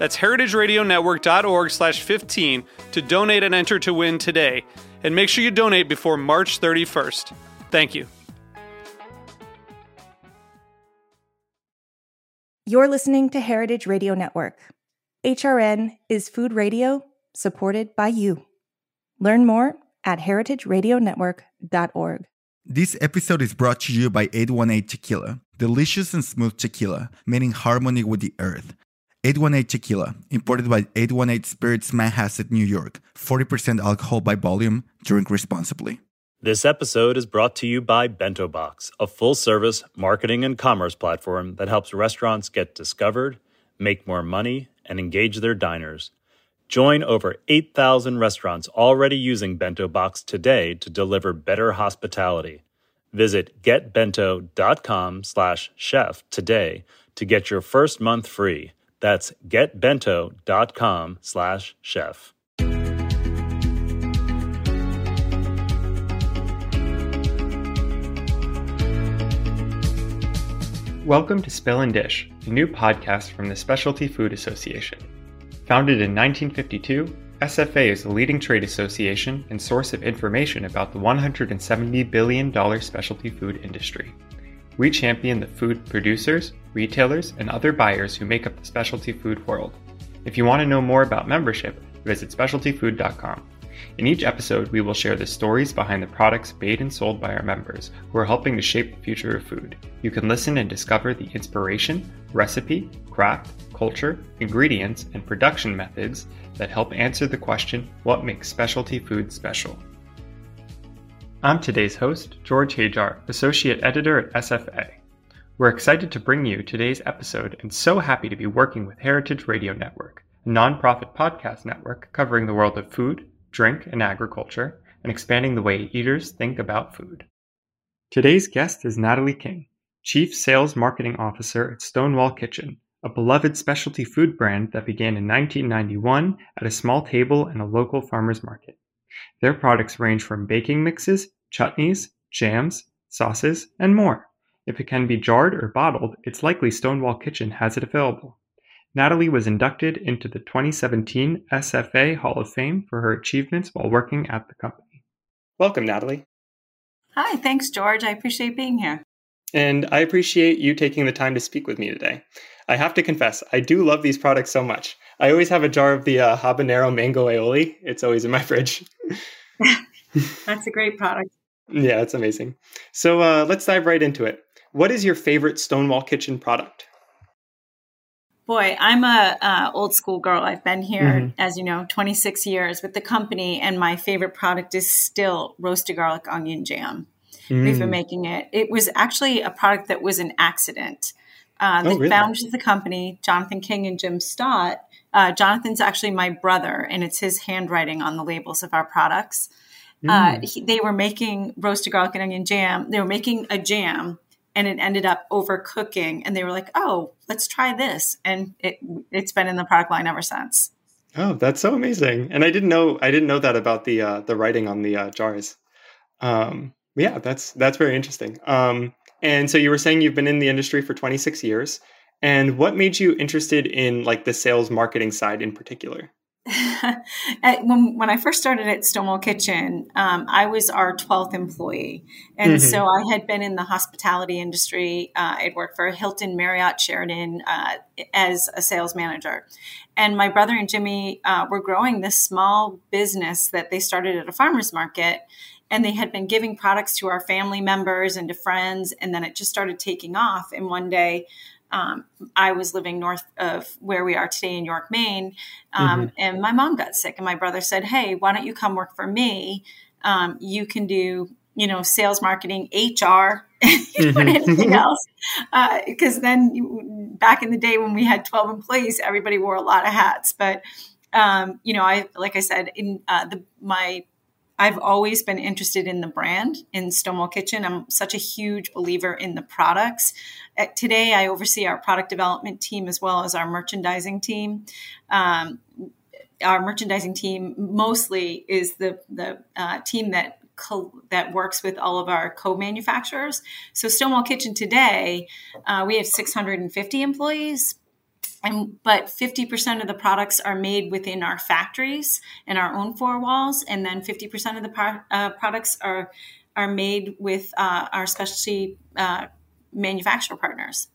That's heritageradionetwork.org slash 15 to donate and enter to win today. And make sure you donate before March 31st. Thank you. You're listening to Heritage Radio Network. HRN is food radio supported by you. Learn more at heritageradionetwork.org. This episode is brought to you by 818 Tequila. Delicious and smooth tequila, meaning harmony with the earth. 818 Tequila, imported by 818 Spirits Manhasset, New York. 40% alcohol by volume. Drink responsibly. This episode is brought to you by Bento Box, a full service marketing and commerce platform that helps restaurants get discovered, make more money, and engage their diners. Join over 8,000 restaurants already using Bento Box today to deliver better hospitality. Visit getbento.com slash chef today to get your first month free. That's getbento.com slash chef. Welcome to Spill and Dish, a new podcast from the Specialty Food Association. Founded in 1952, SFA is the leading trade association and source of information about the $170 billion specialty food industry. We champion the food producers, retailers, and other buyers who make up the specialty food world. If you want to know more about membership, visit specialtyfood.com. In each episode, we will share the stories behind the products made and sold by our members who are helping to shape the future of food. You can listen and discover the inspiration, recipe, craft, culture, ingredients, and production methods that help answer the question what makes specialty food special? I'm today's host, George Hajjar, Associate Editor at SFA. We're excited to bring you today's episode and so happy to be working with Heritage Radio Network, a nonprofit podcast network covering the world of food, drink, and agriculture, and expanding the way eaters think about food. Today's guest is Natalie King, Chief Sales Marketing Officer at Stonewall Kitchen, a beloved specialty food brand that began in 1991 at a small table in a local farmer's market. Their products range from baking mixes, chutneys, jams, sauces, and more. If it can be jarred or bottled, it's likely Stonewall Kitchen has it available. Natalie was inducted into the 2017 SFA Hall of Fame for her achievements while working at the company. Welcome, Natalie. Hi, thanks, George. I appreciate being here. And I appreciate you taking the time to speak with me today. I have to confess, I do love these products so much. I always have a jar of the uh, habanero mango aioli. It's always in my fridge. That's a great product. Yeah, it's amazing. So uh, let's dive right into it. What is your favorite Stonewall Kitchen product? Boy, I'm a uh, old school girl. I've been here, mm-hmm. as you know, 26 years with the company, and my favorite product is still roasted garlic onion jam. Mm. We've been making it. It was actually a product that was an accident. Uh, oh, the really? founders of the company, Jonathan King and Jim Stott, uh, Jonathan's actually my brother, and it's his handwriting on the labels of our products. Mm. Uh, he, they were making roasted garlic and onion jam. They were making a jam, and it ended up overcooking. And they were like, "Oh, let's try this," and it, it's been in the product line ever since. Oh, that's so amazing! And I didn't know I didn't know that about the uh, the writing on the uh, jars. Um, yeah, that's that's very interesting. Um, and so you were saying you've been in the industry for 26 years. And what made you interested in like the sales marketing side in particular? when, when I first started at Stonewall Kitchen, um, I was our 12th employee. And mm-hmm. so I had been in the hospitality industry. Uh, I'd worked for Hilton, Marriott, Sheraton uh, as a sales manager. And my brother and Jimmy uh, were growing this small business that they started at a farmer's market and they had been giving products to our family members and to friends and then it just started taking off and one day um, I was living north of where we are today in York, Maine, um, mm-hmm. and my mom got sick. And my brother said, "Hey, why don't you come work for me? Um, you can do, you know, sales, marketing, HR, mm-hmm. anything else." Because uh, then, you, back in the day when we had twelve employees, everybody wore a lot of hats. But um, you know, I like I said, in uh, the my I've always been interested in the brand in Stonewall Kitchen. I'm such a huge believer in the products. Uh, today, I oversee our product development team as well as our merchandising team. Um, our merchandising team mostly is the the uh, team that co- that works with all of our co-manufacturers. So Stonewall Kitchen today, uh, we have 650 employees, and but 50% of the products are made within our factories and our own four walls and then 50% of the uh, products are are made with uh, our specialty uh, manufacturer partners.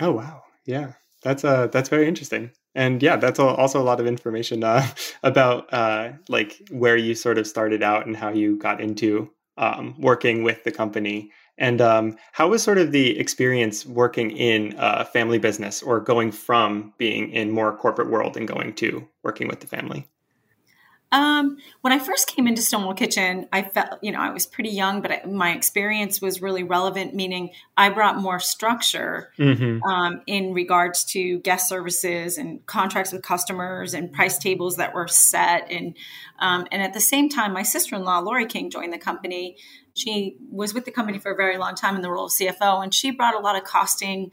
Oh wow. Yeah. That's uh that's very interesting. And yeah that's also a lot of information uh, about uh, like where you sort of started out and how you got into um, working with the company and um, how was sort of the experience working in a family business or going from being in more corporate world and going to working with the family? Um, when I first came into Stonewall Kitchen, I felt, you know, I was pretty young, but I, my experience was really relevant, meaning I brought more structure mm-hmm. um, in regards to guest services and contracts with customers and price tables that were set. And, um, and at the same time, my sister in law, Lori King, joined the company. She was with the company for a very long time in the role of CFO, and she brought a lot of costing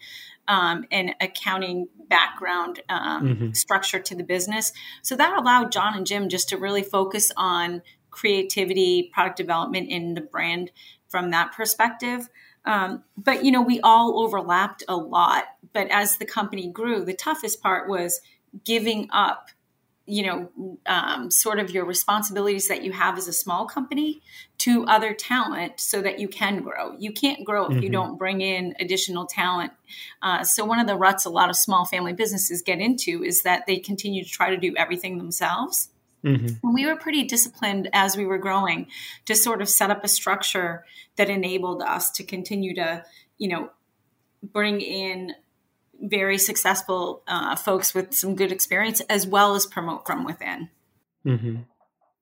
um, and accounting background um, mm-hmm. structure to the business. So that allowed John and Jim just to really focus on creativity, product development, and the brand from that perspective. Um, but you know, we all overlapped a lot. But as the company grew, the toughest part was giving up you know um, sort of your responsibilities that you have as a small company to other talent so that you can grow you can't grow if mm-hmm. you don't bring in additional talent uh, so one of the ruts a lot of small family businesses get into is that they continue to try to do everything themselves mm-hmm. and we were pretty disciplined as we were growing to sort of set up a structure that enabled us to continue to you know bring in very successful uh, folks with some good experience as well as promote from within mm-hmm.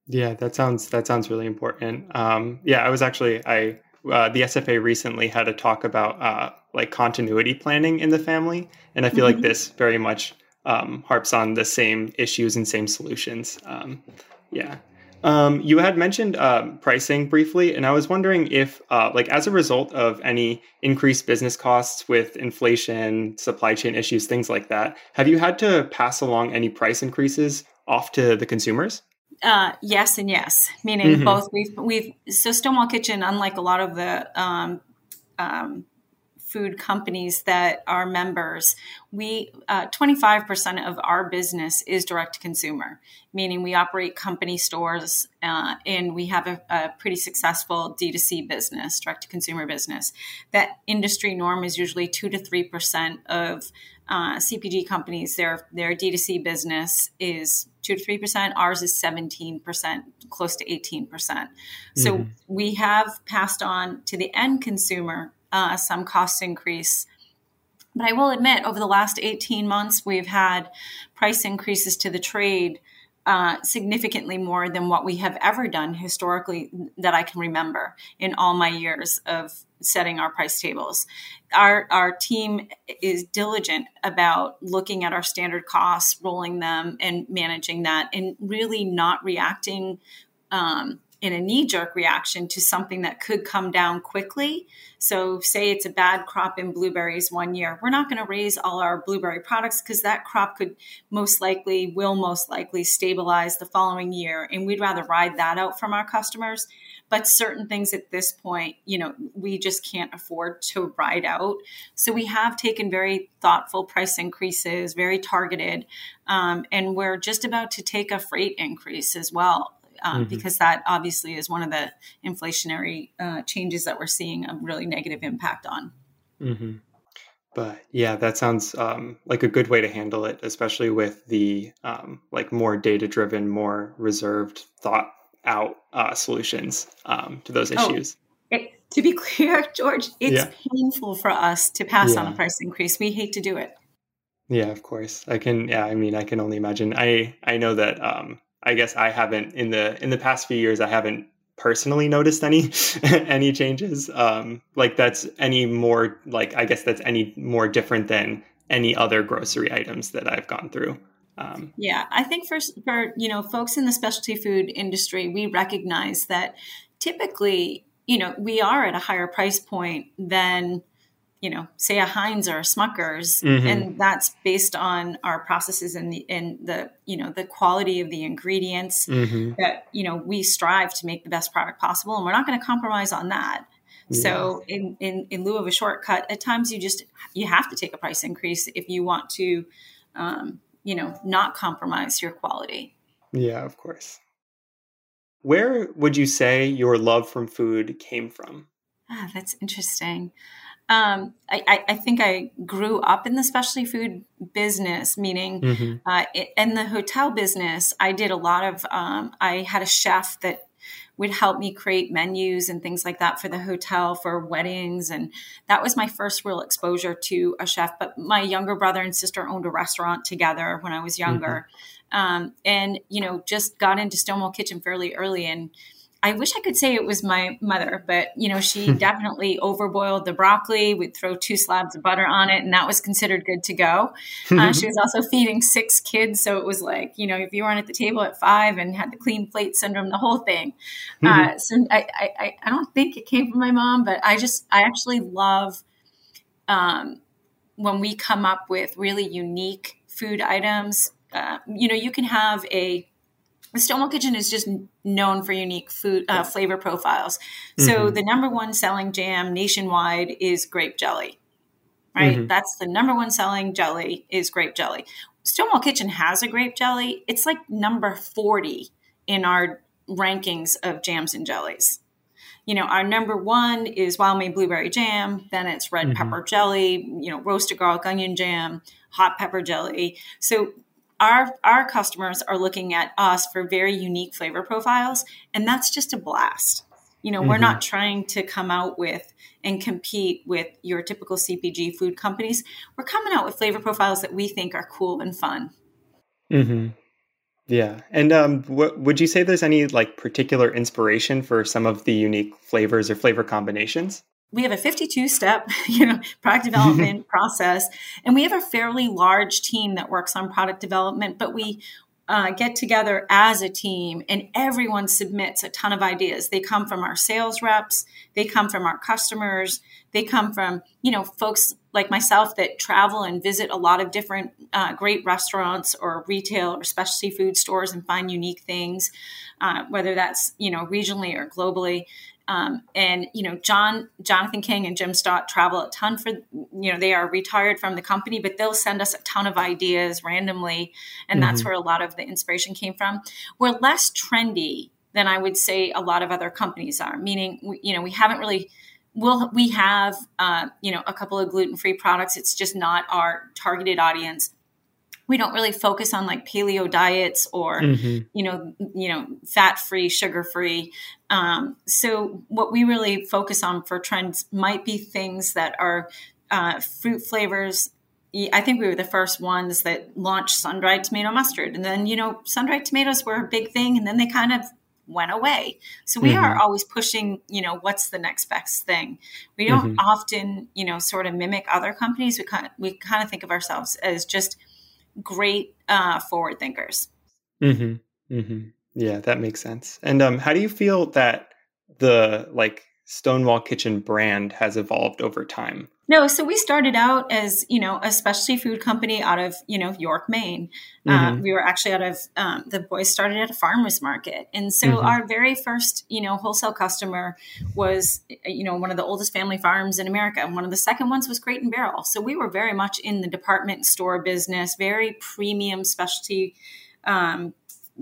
yeah that sounds that sounds really important um, yeah i was actually i uh, the sfa recently had a talk about uh, like continuity planning in the family and i feel mm-hmm. like this very much um, harps on the same issues and same solutions um, yeah um, you had mentioned uh, pricing briefly, and I was wondering if, uh, like, as a result of any increased business costs with inflation, supply chain issues, things like that, have you had to pass along any price increases off to the consumers? Uh, yes, and yes, meaning mm-hmm. both. We've we've so Stonewall Kitchen, unlike a lot of the um, um, food companies that are members, we uh, 25% of our business is direct to consumer, meaning we operate company stores uh, and we have a, a, pretty successful D2C business, direct to consumer business. That industry norm is usually 2 to 3% of uh, CPG companies, their, their D2C business is 2 to 3%. Ours is 17%, close to 18%. So mm-hmm. we have passed on to the end consumer uh, some cost increase. But I will admit, over the last 18 months, we've had price increases to the trade uh, significantly more than what we have ever done historically that I can remember in all my years of setting our price tables. Our, our team is diligent about looking at our standard costs, rolling them, and managing that, and really not reacting um, in a knee jerk reaction to something that could come down quickly. So, say it's a bad crop in blueberries one year, we're not going to raise all our blueberry products because that crop could most likely, will most likely stabilize the following year. And we'd rather ride that out from our customers. But certain things at this point, you know, we just can't afford to ride out. So, we have taken very thoughtful price increases, very targeted. Um, and we're just about to take a freight increase as well um, mm-hmm. because that obviously is one of the inflationary uh, changes that we're seeing a really negative impact on. Mm-hmm. But yeah, that sounds um, like a good way to handle it, especially with the um, like more data driven, more reserved thought out uh, solutions um, to those Oh, issues. It, to be clear, George, it's Yeah. painful for us to pass on a price increase. We hate to do it. Yeah, of course. I can. Yeah, I mean, I can only imagine. I I know that. Um, I guess I haven't in the in the past few years. I haven't personally noticed any any changes. Um, like that's any more like I guess that's any more different than any other grocery items that I've gone through. Um, Yeah, I think for for you know folks in the specialty food industry, we recognize that typically, you know, we are at a higher price point than you know, say a Heinz or a Smucker's, Mhm. and that's based on our processes and the and the you know the quality of the ingredients mhm. that you know we strive to make the best product possible, and we're not going to compromise on that. So, in, in in lieu of a shortcut, at times you just you have to take a price increase if you want to, um, you know, not compromise your quality. Yeah, of course. Where would you say your love from food came from? Ah, that's interesting. Um, I, I, think I grew up in the specialty food business, meaning Mhm. uh, in the hotel business. I did a lot of. Um, I had a chef that would help me create menus and things like that for the hotel for weddings, and that was my first real exposure to a chef. But my younger brother and sister owned a restaurant together when I was younger, um, and you know just got into Stonewall Kitchen fairly early and. I wish I could say it was my mother, but you know, she definitely overboiled the broccoli. We'd throw two slabs of butter on it, and that was considered good to go. Uh, she was also feeding six kids, so it was like you know, if you weren't at the table at five and had the clean plate syndrome, the whole thing. Uh, so I, I, I- I don't think it came from my mom, but I just I actually love um, when we come up with really unique food items. Uh, you know, you can have a the Stonewall Kitchen is just known for unique food uh, flavor profiles. So mm-hmm. the number one selling jam nationwide is grape jelly, right? Mm-hmm. That's the number one selling jelly is grape jelly. Stonewall Kitchen has a grape jelly. It's like number 40 in our rankings of jams and jellies. You know, our number one is wild Maine blueberry jam, then it's red mm-hmm. pepper jelly, you know, roasted garlic onion jam, hot pepper jelly. So our our customers are looking at us for very unique flavor profiles and that's just a blast. You know we're not trying to come out with and compete with your typical cpg food companies. We're coming out with flavor profiles that we think are cool and fun. Hmm Yeah, and um, would you say there's any like particular inspiration for some of the unique flavors or flavor combinations? We have a 52 step you know product development process and we have a fairly large team that works on product development but we uh, get together as a team and everyone submits a ton of ideas. They come from our sales reps they come from our customers they come from you know folks like myself that travel and visit a lot of different uh, great restaurants or retail or specialty food stores and find unique things uh, whether that's you know regionally or globally um, and you know, John, Jonathan King, and Jim Stott travel a ton for you know they are retired from the company, but they'll send us a ton of ideas randomly, and that's where a lot of the inspiration came from. We're less trendy than I would say a lot of other companies are. Meaning, we, you know, we haven't really. We'll, we have, uh, you know, a couple of gluten-free products. It's just not our targeted audience we don't really focus on like paleo diets or Mhm. you know you know fat free sugar free um, so what we really focus on for trends might be things that are uh, fruit flavors I think we were the first ones that launched sun dried tomato mustard. And then, you know, sun dried tomatoes were a big thing and then they kind of went away. So we are always pushing, you know, what's the next best thing. We don't often, you know, sort of mimic other companies. We kind of, we kind of think of ourselves as just great uh, forward thinkers. Mm-hmm. Mm-hmm. Yeah, that makes sense. And um, how do you feel that the like Stonewall Kitchen brand has evolved over time? No, so we started out as you know a specialty food company out of you know York, Maine. Uh, we were actually out of um, the boys started at a farmers market, and so our very first you know wholesale customer was you know one of the oldest family farms in America, and one of the second ones was Crate and Barrel. So we were very much in the department store business, very premium specialty. Um,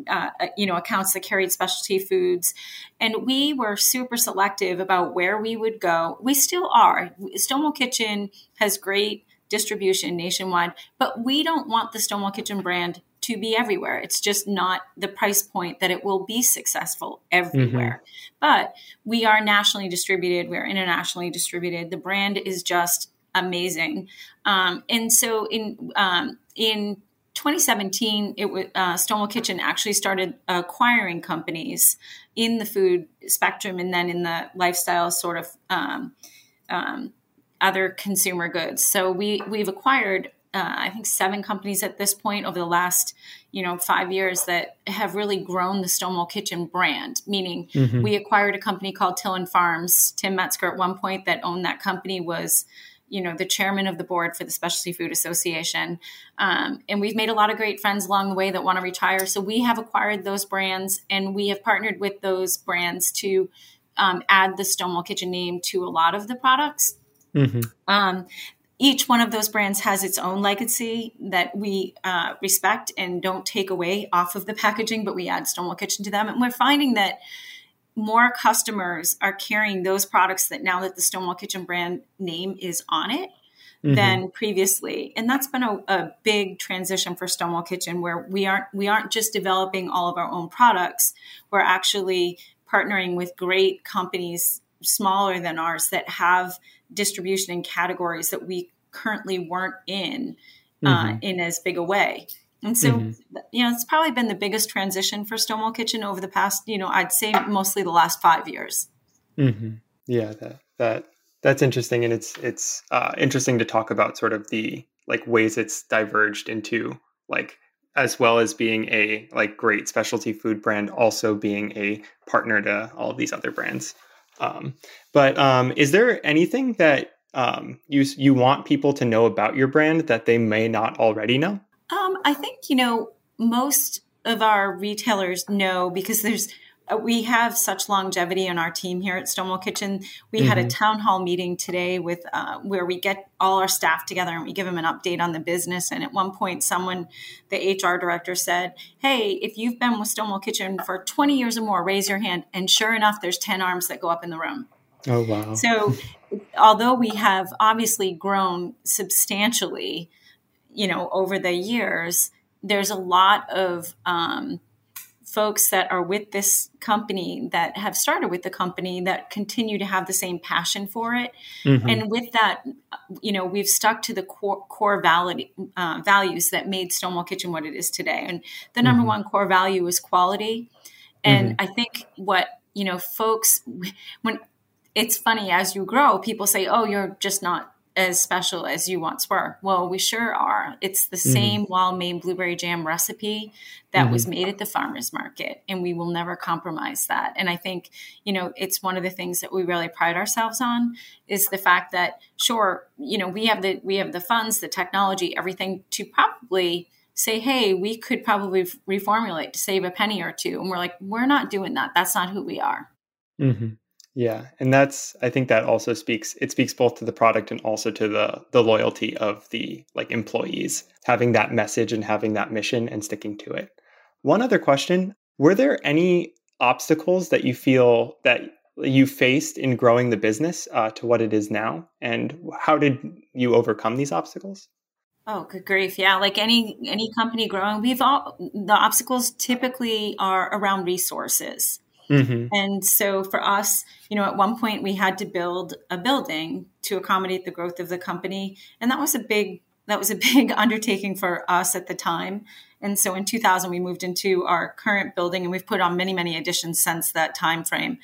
uh, you know accounts that carried specialty foods and we were super selective about where we would go we still are stonewall kitchen has great distribution nationwide but we don't want the stonewall kitchen brand to be everywhere. It's just not the price point that it will be successful everywhere. Mm-hmm. But we are nationally distributed, we're internationally distributed. The brand is just amazing. Um, and so in um, in 2017, it was uh, Stonewall Kitchen actually started acquiring companies in the food spectrum and then in the lifestyle sort of um, um, other consumer goods. So we we've acquired uh, I think seven companies at this point over the last you know five years that have really grown the Stonewall Kitchen brand. Meaning, mm-hmm. we acquired a company called Tillen Farms. Tim Metzger at one point that owned that company was you know the chairman of the board for the specialty food association. Um, and we've made a lot of great friends along the way that want to retire. So we have acquired those brands and we have partnered with those brands to um, add the stonewall kitchen name to a lot of the products. Mm-hmm. um, each one of those brands has its own legacy that we uh, respect and don't take away off of the packaging but we add stonewall kitchen to them. And we're finding that more customers are carrying those products that now that the Stonewall Kitchen brand name is on it mm-hmm. than previously. And that's been a, a, big transition for Stonewall Kitchen where we aren't we aren't just developing all of our own products. We're actually partnering with great companies smaller than ours that have distribution in categories that we currently weren't in uh, mm-hmm. uh, in as big a way. And so, mm-hmm. you know, it's probably been the biggest transition for Stonewall Kitchen over the past, you know, I'd say mostly the last five years. Mm-hmm. Yeah, that that that's interesting, and it's it's uh, interesting to talk about sort of the like ways it's diverged into like as well as being a like great specialty food brand, also being a partner to all of these other brands. Um, but um, is there anything that um, you you want people to know about your brand that they may not already know? Um, I think, you know, most of our retailers know because there's uh, we have such longevity in our team here at Stonewall Kitchen. We mm-hmm. had a mm-hmm. town hall meeting today with uh, where we get all our staff together and we give them an update on the business. And at one point, someone, the HR director, said, "Hey, if you've been with Stonewall Kitchen for 20 years or more, raise your hand." And sure enough, there's 10 arms that go up in the room. Oh wow! So, although we have obviously grown substantially you know, over the years, there's a lot of um, folks that are with this company that have started with the company that continue to have the same passion for it. Mm-hmm. And with that, you know, we've stuck to the core, core valid, uh, values that made Stonewall Kitchen what it is today. And the number mm-hmm. one core value is quality. And mm-hmm. I think what, you know, folks, when it's funny as you grow, people say, oh, you're just not as special as you once were. Well, we sure are. It's the mm-hmm. same wild Maine blueberry jam recipe that mm-hmm. was made at the farmers market, and we will never compromise that. And I think, you know, it's one of the things that we really pride ourselves on is the fact that sure, you know, we have the we have the funds, the technology, everything to probably say, hey, we could probably reformulate to save a penny or two. And we're like, we're not doing that. That's not who we are. Mm-hmm. Yeah, and that's I think that also speaks it speaks both to the product and also to the the loyalty of the like employees having that message and having that mission and sticking to it. One other question, were there any obstacles that you feel that you faced in growing the business uh, to what it is now and how did you overcome these obstacles? Oh, good grief. Yeah. Like any, any company growing, we've all, the obstacles typically are around resources. Mm-hmm. And so for us, you know, at one point we had to build a building to accommodate the growth of the company. And that was a big that was a big undertaking for us at the time. And so in 2000 we moved into our current building and we've put on many many additions since that time frame.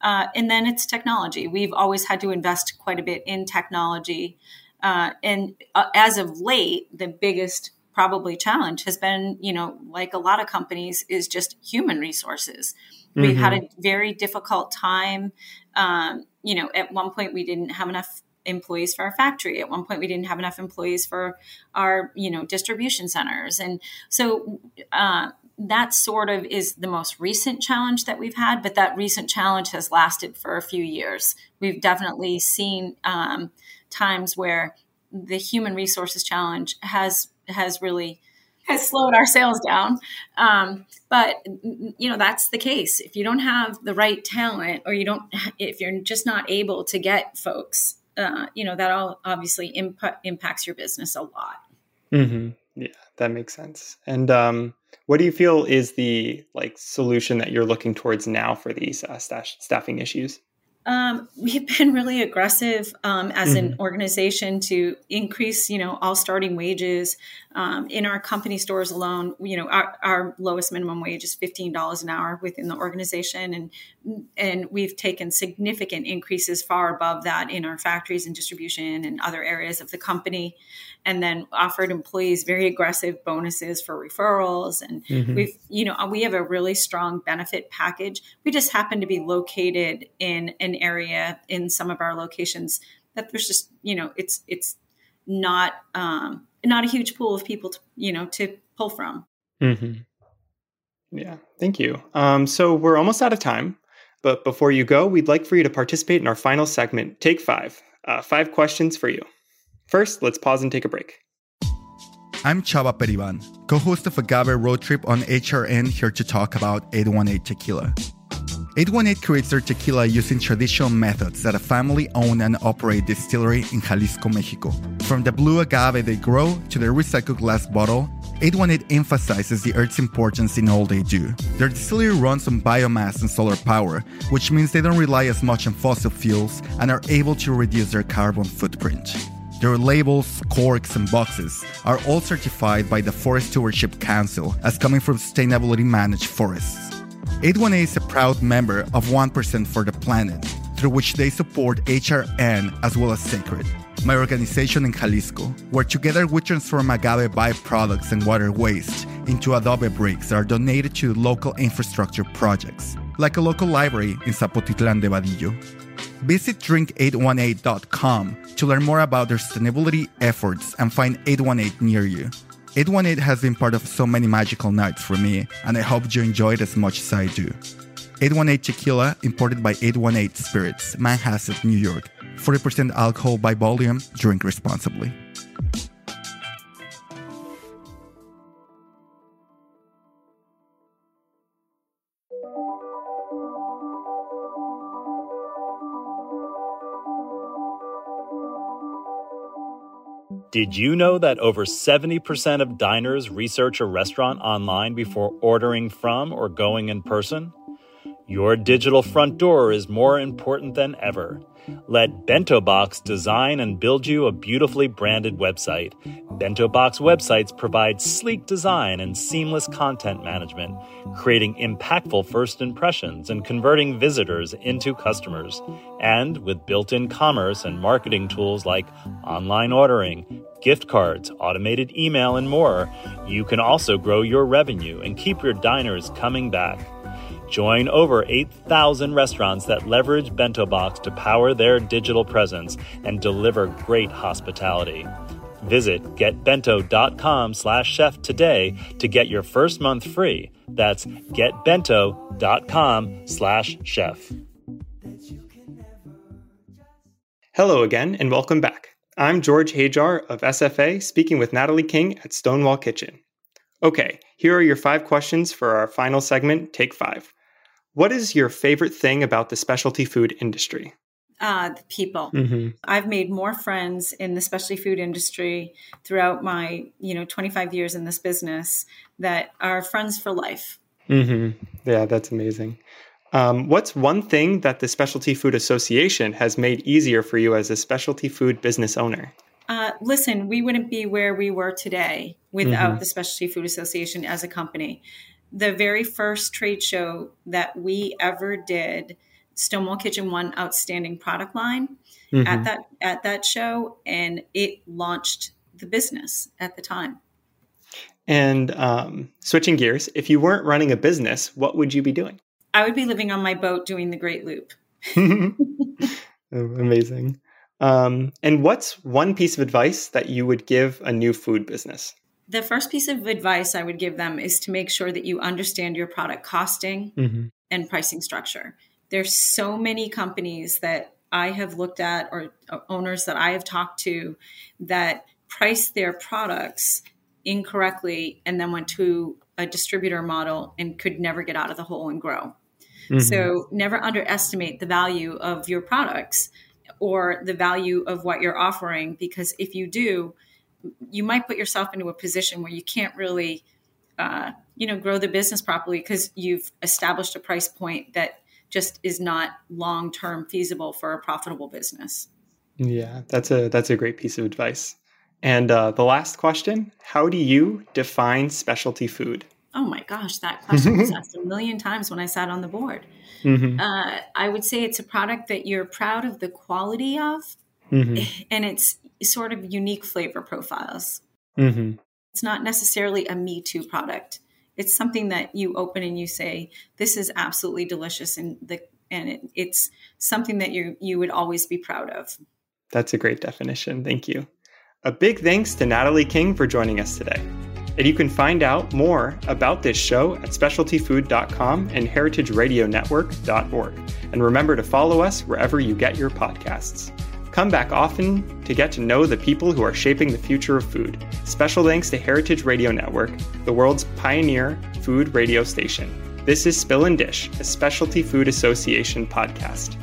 Uh, and then it's technology. We've always had to invest quite a bit in technology. Uh, and uh, as of late, the biggest probably challenge has been, you know, like a lot of companies, is just human resources. We've mm-hmm. had a very difficult time. Um, you know, at one point we didn't have enough employees for our factory. At one point, we didn't have enough employees for our, you know, distribution centers. And so uh, that sort of is the most recent challenge that we've had. But that recent challenge has lasted for a few years. We've definitely seen um, times where the human resources challenge has has really has slowed our sales down. Um, but you know that's the case. If you don't have the right talent, or you don't, if you're just not able to get folks, uh, you know that all obviously imp- impacts your business a lot. Mm-hmm. Yeah, that makes sense. And um, what do you feel is the like solution that you're looking towards now for these uh, staff- staffing issues? Um, we've been really aggressive um, as mm-hmm. an organization to increase, you know, all starting wages um, in our company stores alone. You know, our, our lowest minimum wage is fifteen dollars an hour within the organization, and and we've taken significant increases far above that in our factories and distribution and other areas of the company, and then offered employees very aggressive bonuses for referrals, and mm-hmm. we've, you know, we have a really strong benefit package. We just happen to be located in an area in some of our locations that there's just you know it's it's not um, not a huge pool of people to you know to pull from. Mm-hmm. Yeah, thank you. Um, so we're almost out of time, but before you go, we'd like for you to participate in our final segment, Take Five. Uh, five questions for you. First, let's pause and take a break. I'm Chava Periban, co host of Agave Road Trip on HRN, here to talk about 818 Tequila. 818 creates their tequila using traditional methods at a family owned and operated distillery in Jalisco, Mexico. From the blue agave they grow to their recycled glass bottle, 818 emphasizes the earth's importance in all they do. Their distillery runs on biomass and solar power, which means they don't rely as much on fossil fuels and are able to reduce their carbon footprint. Their labels, corks, and boxes are all certified by the Forest Stewardship Council as coming from sustainability managed forests. 818 is a proud member of 1% for the Planet, through which they support HRN as well as Sacred, my organization in Jalisco, where together we transform agave byproducts and water waste into adobe bricks that are donated to local infrastructure projects, like a local library in Zapotitlan de Vadillo. Visit drink818.com to learn more about their sustainability efforts and find 818 near you. 818 has been part of so many magical nights for me, and I hope you enjoy it as much as I do. 818 Tequila, imported by 818 Spirits, Manhasset, New York. 40% alcohol by volume, drink responsibly. Did you know that over 70% of diners research a restaurant online before ordering from or going in person? Your digital front door is more important than ever. Let Bento Box design and build you a beautifully branded website. Bento Box websites provide sleek design and seamless content management, creating impactful first impressions and converting visitors into customers. And with built in commerce and marketing tools like online ordering, gift cards, automated email, and more, you can also grow your revenue and keep your diners coming back. Join over 8,000 restaurants that leverage Bento Box to power their digital presence and deliver great hospitality. Visit getbento.com slash chef today to get your first month free. That's getbento.com slash chef. Hello again and welcome back. I'm George Hajjar of SFA speaking with Natalie King at Stonewall Kitchen. Okay, here are your five questions for our final segment, Take Five. What is your favorite thing about the specialty food industry? Uh, the people. Mm-hmm. I've made more friends in the specialty food industry throughout my, you know, 25 years in this business that are friends for life. Mm-hmm. Yeah, that's amazing. Um, what's one thing that the Specialty Food Association has made easier for you as a specialty food business owner? Uh, listen, we wouldn't be where we were today without mm-hmm. the Specialty Food Association as a company the very first trade show that we ever did, Stonewall Kitchen won outstanding product line mm-hmm. at that at that show, and it launched the business at the time. And um, switching gears, if you weren't running a business, what would you be doing? I would be living on my boat doing the Great Loop. Amazing. Um, and what's one piece of advice that you would give a new food business? The first piece of advice I would give them is to make sure that you understand your product costing mm-hmm. and pricing structure. There's so many companies that I have looked at or owners that I have talked to that price their products incorrectly and then went to a distributor model and could never get out of the hole and grow. Mm-hmm. So never underestimate the value of your products or the value of what you're offering because if you do, you might put yourself into a position where you can't really uh, you know grow the business properly because you've established a price point that just is not long term feasible for a profitable business. Yeah, that's a that's a great piece of advice. And uh, the last question: How do you define specialty food? Oh my gosh, that question was asked a million times when I sat on the board. Mm-hmm. Uh, I would say it's a product that you're proud of the quality of, mm-hmm. and it's sort of unique flavor profiles. Mm-hmm. It's not necessarily a me too product. It's something that you open and you say, "This is absolutely delicious," and the and it, it's something that you you would always be proud of. That's a great definition. Thank you. A big thanks to Natalie King for joining us today. And you can find out more about this show at specialtyfood.com and heritageradionetwork.org. And remember to follow us wherever you get your podcasts. Come back often to get to know the people who are shaping the future of food. Special thanks to Heritage Radio Network, the world's pioneer food radio station. This is Spill and Dish, a Specialty Food Association podcast.